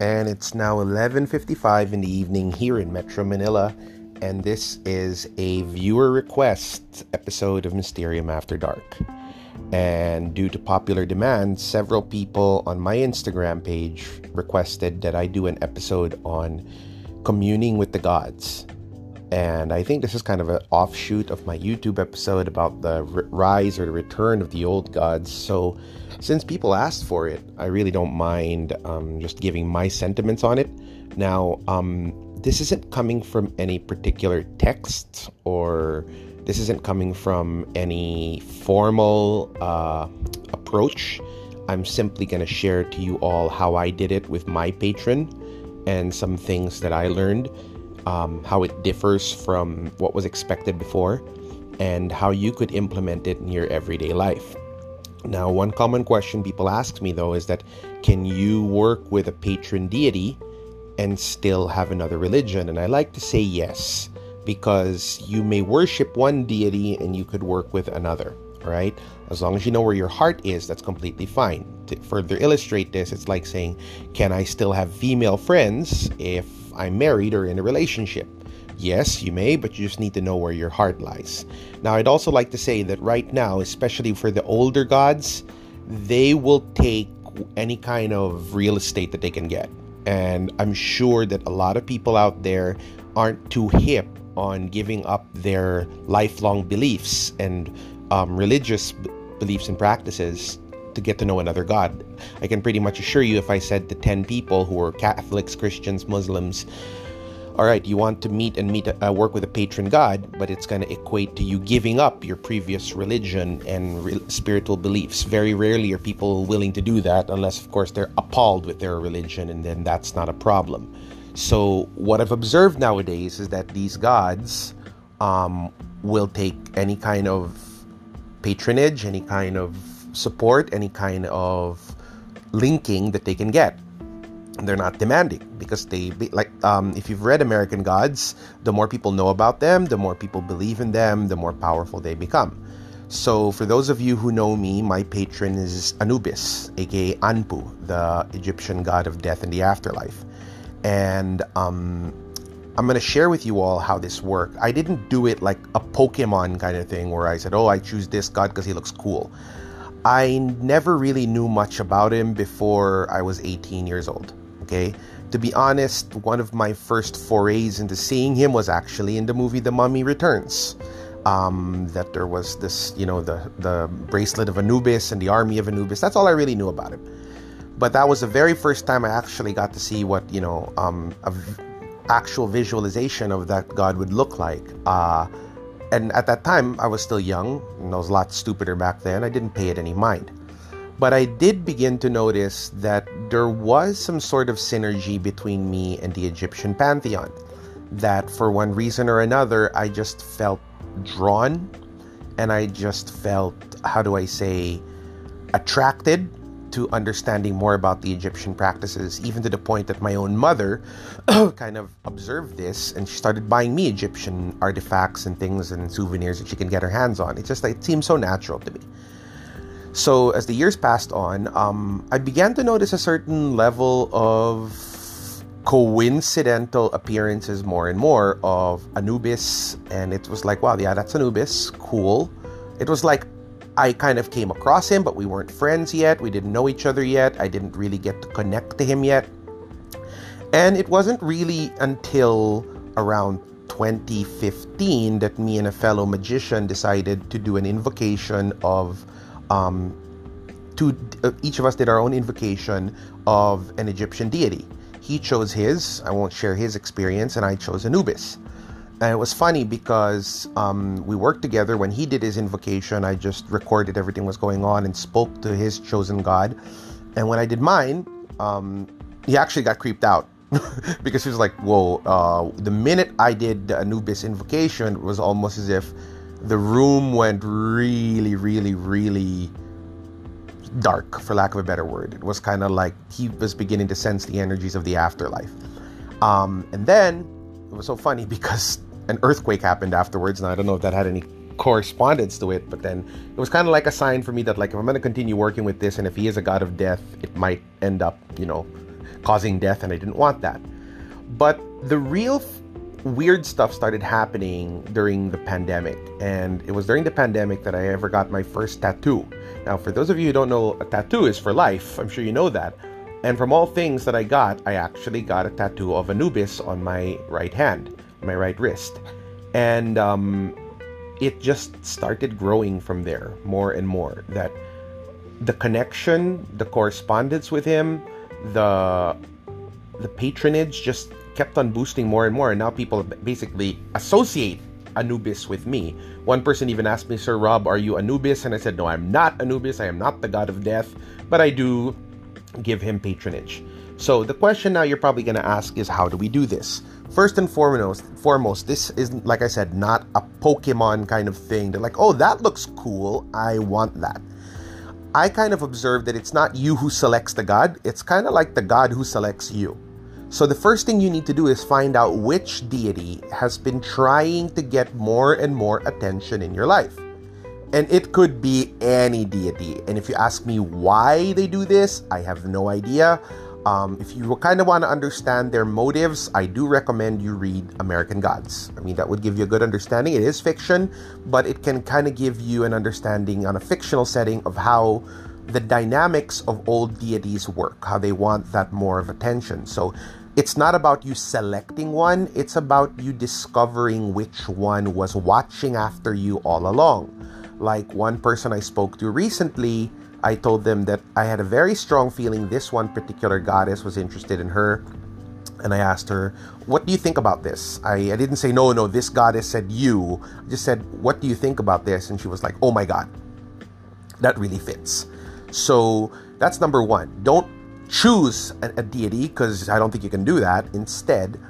and it's now 11:55 in the evening here in Metro Manila, and this is a viewer request episode of Mysterium After Dark. And due to popular demand, several people on my Instagram page requested that I do an episode on communing with the gods. And I think this is kind of an offshoot of my YouTube episode about the rise or the return of the old gods. So, since people asked for it, I really don't mind um, just giving my sentiments on it. Now, um, this isn't coming from any particular text or this isn't coming from any formal uh, approach. I'm simply going to share to you all how I did it with my patron and some things that I learned um, how it differs from what was expected before, and how you could implement it in your everyday life. Now, one common question people ask me though is that can you work with a patron deity and still have another religion? And I like to say yes, because you may worship one deity and you could work with another, right? As long as you know where your heart is, that's completely fine. To further illustrate this, it's like saying, can I still have female friends if I'm married or in a relationship. Yes, you may, but you just need to know where your heart lies. Now, I'd also like to say that right now, especially for the older gods, they will take any kind of real estate that they can get. And I'm sure that a lot of people out there aren't too hip on giving up their lifelong beliefs and um, religious b- beliefs and practices to get to know another God. I can pretty much assure you if I said to 10 people who are Catholics, Christians, Muslims, all right, you want to meet and meet, uh, work with a patron God, but it's going to equate to you giving up your previous religion and re- spiritual beliefs. Very rarely are people willing to do that, unless, of course, they're appalled with their religion, and then that's not a problem. So, what I've observed nowadays is that these gods um, will take any kind of patronage, any kind of support, any kind of linking that they can get. They're not demanding because they like um, if you've read American Gods, the more people know about them, the more people believe in them, the more powerful they become. So, for those of you who know me, my patron is Anubis, aka Anpu, the Egyptian god of death and the afterlife. And um, I'm going to share with you all how this worked. I didn't do it like a Pokemon kind of thing where I said, oh, I choose this god because he looks cool. I never really knew much about him before I was 18 years old. Okay. To be honest, one of my first forays into seeing him was actually in the movie The Mummy Returns. Um, that there was this, you know, the, the bracelet of Anubis and the army of Anubis. That's all I really knew about him. But that was the very first time I actually got to see what, you know, um, a v- actual visualization of that god would look like. Uh, and at that time, I was still young, and I was a lot stupider back then. I didn't pay it any mind. But I did begin to notice that there was some sort of synergy between me and the Egyptian pantheon. That for one reason or another, I just felt drawn and I just felt, how do I say, attracted to understanding more about the Egyptian practices, even to the point that my own mother kind of observed this and she started buying me Egyptian artifacts and things and souvenirs that she can get her hands on. It just it seemed so natural to me. So as the years passed on, um, I began to notice a certain level of coincidental appearances more and more of Anubis, and it was like, wow, yeah, that's Anubis, cool. It was like I kind of came across him, but we weren't friends yet. We didn't know each other yet. I didn't really get to connect to him yet. And it wasn't really until around 2015 that me and a fellow magician decided to do an invocation of um, to uh, each of us did our own invocation of an Egyptian deity. He chose his. I won't share his experience, and I chose Anubis. And it was funny because um, we worked together. When he did his invocation, I just recorded everything was going on and spoke to his chosen god. And when I did mine, um, he actually got creeped out because he was like, "Whoa!" Uh, the minute I did the Anubis invocation, it was almost as if the room went really, really, really dark, for lack of a better word. It was kind of like he was beginning to sense the energies of the afterlife. Um, and then it was so funny because an earthquake happened afterwards. Now I don't know if that had any correspondence to it, but then it was kind of like a sign for me that like if I'm going to continue working with this, and if he is a god of death, it might end up, you know, causing death, and I didn't want that. But the real f- weird stuff started happening during the pandemic, and it was during the pandemic that I ever got my first tattoo. Now, for those of you who don't know, a tattoo is for life. I'm sure you know that. And from all things that I got, I actually got a tattoo of Anubis on my right hand, my right wrist. And um, it just started growing from there more and more. That the connection, the correspondence with him, the the patronage just kept on boosting more and more. And now people basically associate Anubis with me. One person even asked me, Sir Rob, are you Anubis? And I said, No, I'm not Anubis. I am not the god of death, but I do give him patronage. So the question now you're probably going to ask is, How do we do this? First and foremost, foremost, this is like I said, not a Pokemon kind of thing. They're like, oh, that looks cool. I want that. I kind of observe that it's not you who selects the god, it's kind of like the god who selects you. So the first thing you need to do is find out which deity has been trying to get more and more attention in your life. And it could be any deity. And if you ask me why they do this, I have no idea. Um, if you kind of want to understand their motives, I do recommend you read American Gods. I mean, that would give you a good understanding. It is fiction, but it can kind of give you an understanding on a fictional setting of how the dynamics of old deities work, how they want that more of attention. So it's not about you selecting one, it's about you discovering which one was watching after you all along. Like one person I spoke to recently, I told them that I had a very strong feeling this one particular goddess was interested in her. And I asked her, What do you think about this? I, I didn't say, No, no, this goddess said you. I just said, What do you think about this? And she was like, Oh my God, that really fits. So that's number one. Don't choose a, a deity because I don't think you can do that. Instead,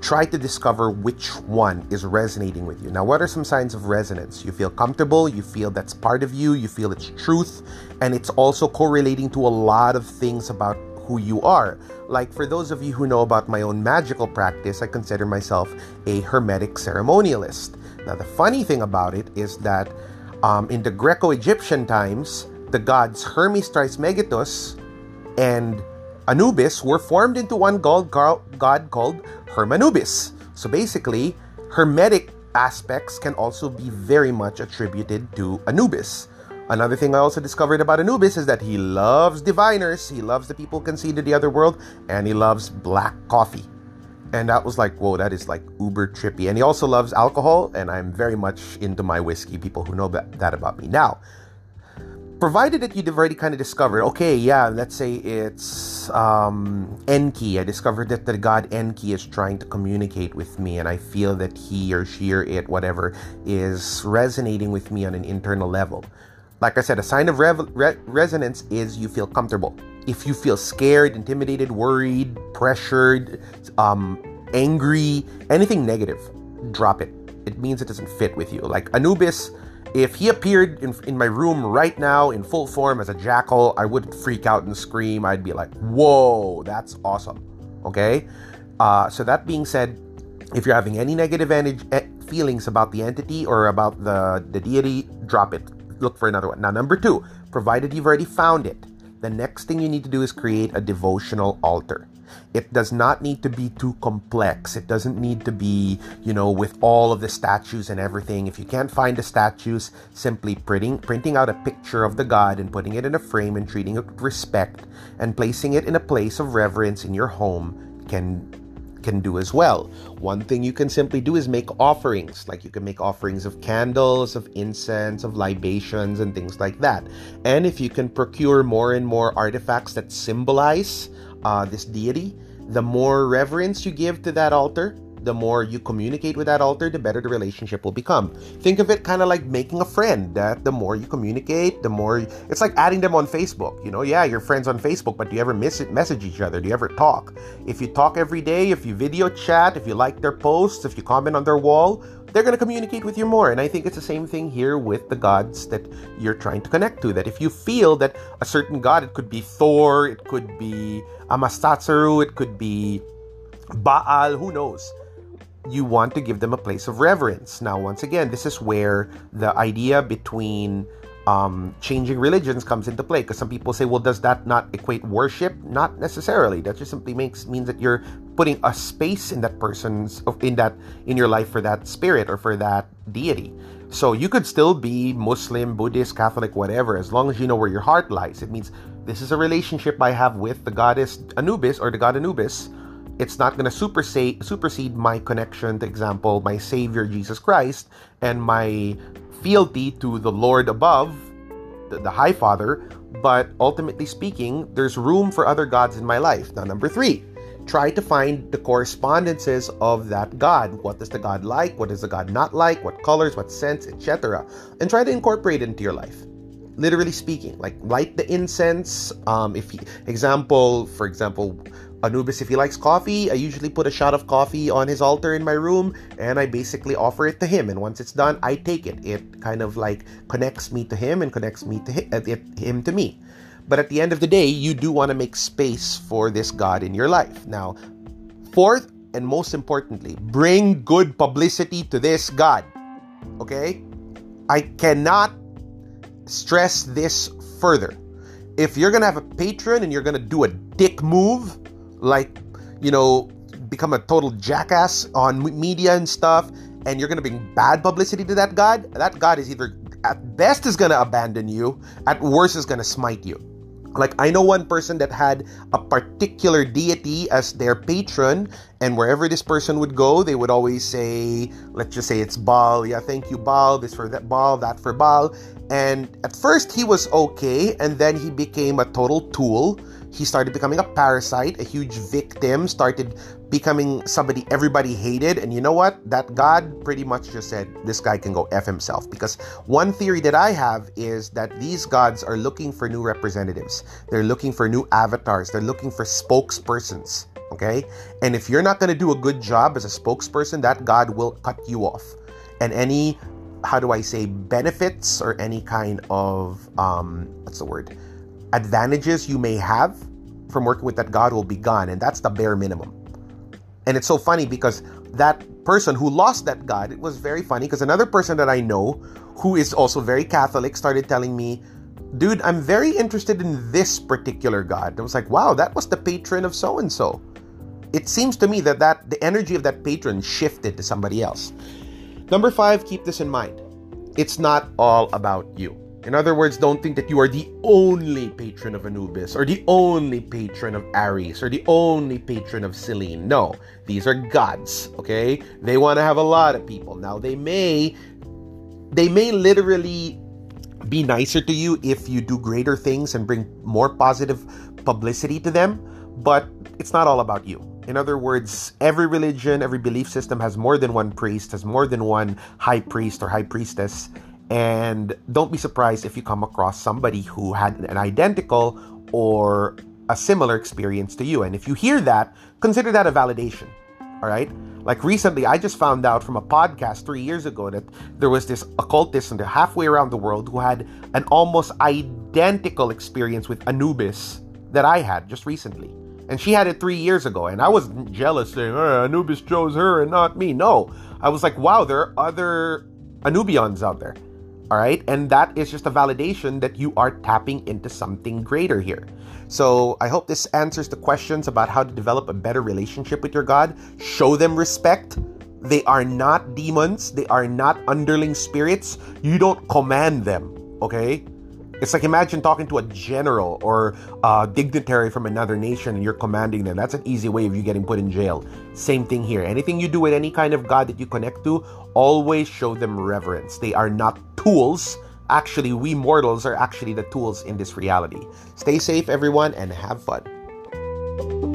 try to discover which one is resonating with you. Now, what are some signs of resonance? You feel comfortable, you feel that's part of you, you feel it's truth, and it's also correlating to a lot of things about who you are. Like for those of you who know about my own magical practice, I consider myself a hermetic ceremonialist. Now, the funny thing about it is that um, in the Greco Egyptian times, the gods Hermes Trismegistus and Anubis were formed into one god, called Hermanubis. So basically, Hermetic aspects can also be very much attributed to Anubis. Another thing I also discovered about Anubis is that he loves diviners, he loves the people who can see into the other world, and he loves black coffee. And that was like, whoa, that is like uber trippy. And he also loves alcohol, and I'm very much into my whiskey, people who know that about me. Now, provided that you've already kind of discovered, okay, yeah, let's say it's um, Enki. I discovered that the god Enki is trying to communicate with me, and I feel that he or she or it, whatever, is resonating with me on an internal level. Like I said, a sign of rev- re- resonance is you feel comfortable. If you feel scared, intimidated, worried, pressured, um, angry, anything negative, drop it. It means it doesn't fit with you. Like Anubis if he appeared in, in my room right now in full form as a jackal, I wouldn't freak out and scream. I'd be like, whoa, that's awesome. Okay? Uh, so, that being said, if you're having any negative eh, feelings about the entity or about the, the deity, drop it. Look for another one. Now, number two, provided you've already found it, the next thing you need to do is create a devotional altar. It does not need to be too complex. It doesn't need to be, you know, with all of the statues and everything. If you can't find the statues, simply printing printing out a picture of the god and putting it in a frame and treating it with respect and placing it in a place of reverence in your home can can do as well. One thing you can simply do is make offerings. Like you can make offerings of candles, of incense, of libations, and things like that. And if you can procure more and more artifacts that symbolize uh, this deity, the more reverence you give to that altar, the more you communicate with that altar, the better the relationship will become. Think of it kind of like making a friend. That the more you communicate, the more it's like adding them on Facebook. You know, yeah, you're friends on Facebook, but do you ever miss it, message each other? Do you ever talk? If you talk every day, if you video chat, if you like their posts, if you comment on their wall, they're going to communicate with you more. And I think it's the same thing here with the gods that you're trying to connect to. That if you feel that a certain god, it could be Thor, it could be Amaterasu, it could be Baal, who knows? You want to give them a place of reverence. Now, once again, this is where the idea between um, changing religions comes into play because some people say, well, does that not equate worship? Not necessarily. That just simply makes means that you're putting a space in that person's in that in your life for that spirit or for that deity. So you could still be Muslim, Buddhist, Catholic, whatever, as long as you know where your heart lies. It means this is a relationship I have with the goddess Anubis or the god Anubis. It's not going to supersede supersede my connection, to example, my Savior Jesus Christ and my fealty to the Lord above, the, the High Father, but ultimately speaking, there's room for other gods in my life. Now, number three, try to find the correspondences of that God. What does the God like? What does the God not like? What colors, what scents, etc. And try to incorporate it into your life. Literally speaking, like light the incense. Um, if he, example, for example, Anubis, if he likes coffee, I usually put a shot of coffee on his altar in my room and I basically offer it to him. And once it's done, I take it. It kind of like connects me to him and connects me to uh, him to me. But at the end of the day, you do want to make space for this God in your life. Now, fourth and most importantly, bring good publicity to this God. Okay? I cannot stress this further. If you're to have a patron and you're to do a dick move, like, you know, become a total jackass on media and stuff, and you're gonna bring bad publicity to that God, that God is either at best is gonna abandon you, at worst is gonna smite you. Like I know one person that had a particular deity as their patron, and wherever this person would go, they would always say, let's just say it's Baal, yeah, thank you, Baal, this for that Baal, that for Baal. And at first he was okay, and then he became a total tool he started becoming a parasite, a huge victim, started becoming somebody everybody hated. And you know what? That God pretty much just said, this guy can go F himself. Because one theory that I have is that these gods are looking for new representatives, they're looking for new avatars, they're looking for spokespersons. Okay? And if you're not going to do a good job as a spokesperson, that God will cut you off. And any, how do I say, benefits or any kind of, um, what's the word? advantages you may have from working with that God will be gone. And that's the bare minimum. And it's so funny because that person who lost that God, it was very funny because another person that I know who is also very Catholic started telling me, dude, I'm very interested in this particular God. I was like, wow, that was the patron of so and so. It seems to me that, that the energy of that patron shifted to somebody else. Number five, keep this in mind. It's not all about you. In other words, don't think that you are the only patron of Anubis or the only patron of Ares or the only patron of Selene. No, these are gods, okay? They want to have a lot of people. Now they may they may literally be nicer to you if you do greater things and bring more positive publicity to them, but it's not all about you. In other words, every religion, every belief system has more than one priest, has more than one high priest or high priestess, and don't be surprised if you come across somebody who had an identical or a similar experience to you. And if you hear that, consider that a validation. All right. Like recently, I just found out from a podcast three years ago that there was this occultist the halfway around the world who had an almost identical experience with Anubis that I had just recently. And she had it three years ago. And I was jealous saying, Anubis chose her and not me. No. I was like, wow, there are other Anubians out there. All right. And that is just a validation that you are tapping into something greater here. So I hope this answers the questions about how to develop a better relationship with your God. Show them respect. They are not demons, they are not underling spirits. You don't command them. Okay. It's like imagine talking to a general or a dignitary from another nation and you're commanding them. That's an easy way of you getting put in jail. Same thing here. Anything you do with any kind of God that you connect to, always show them reverence. They are not tools. Actually, we mortals are actually the tools in this reality. Stay safe, everyone, and have fun.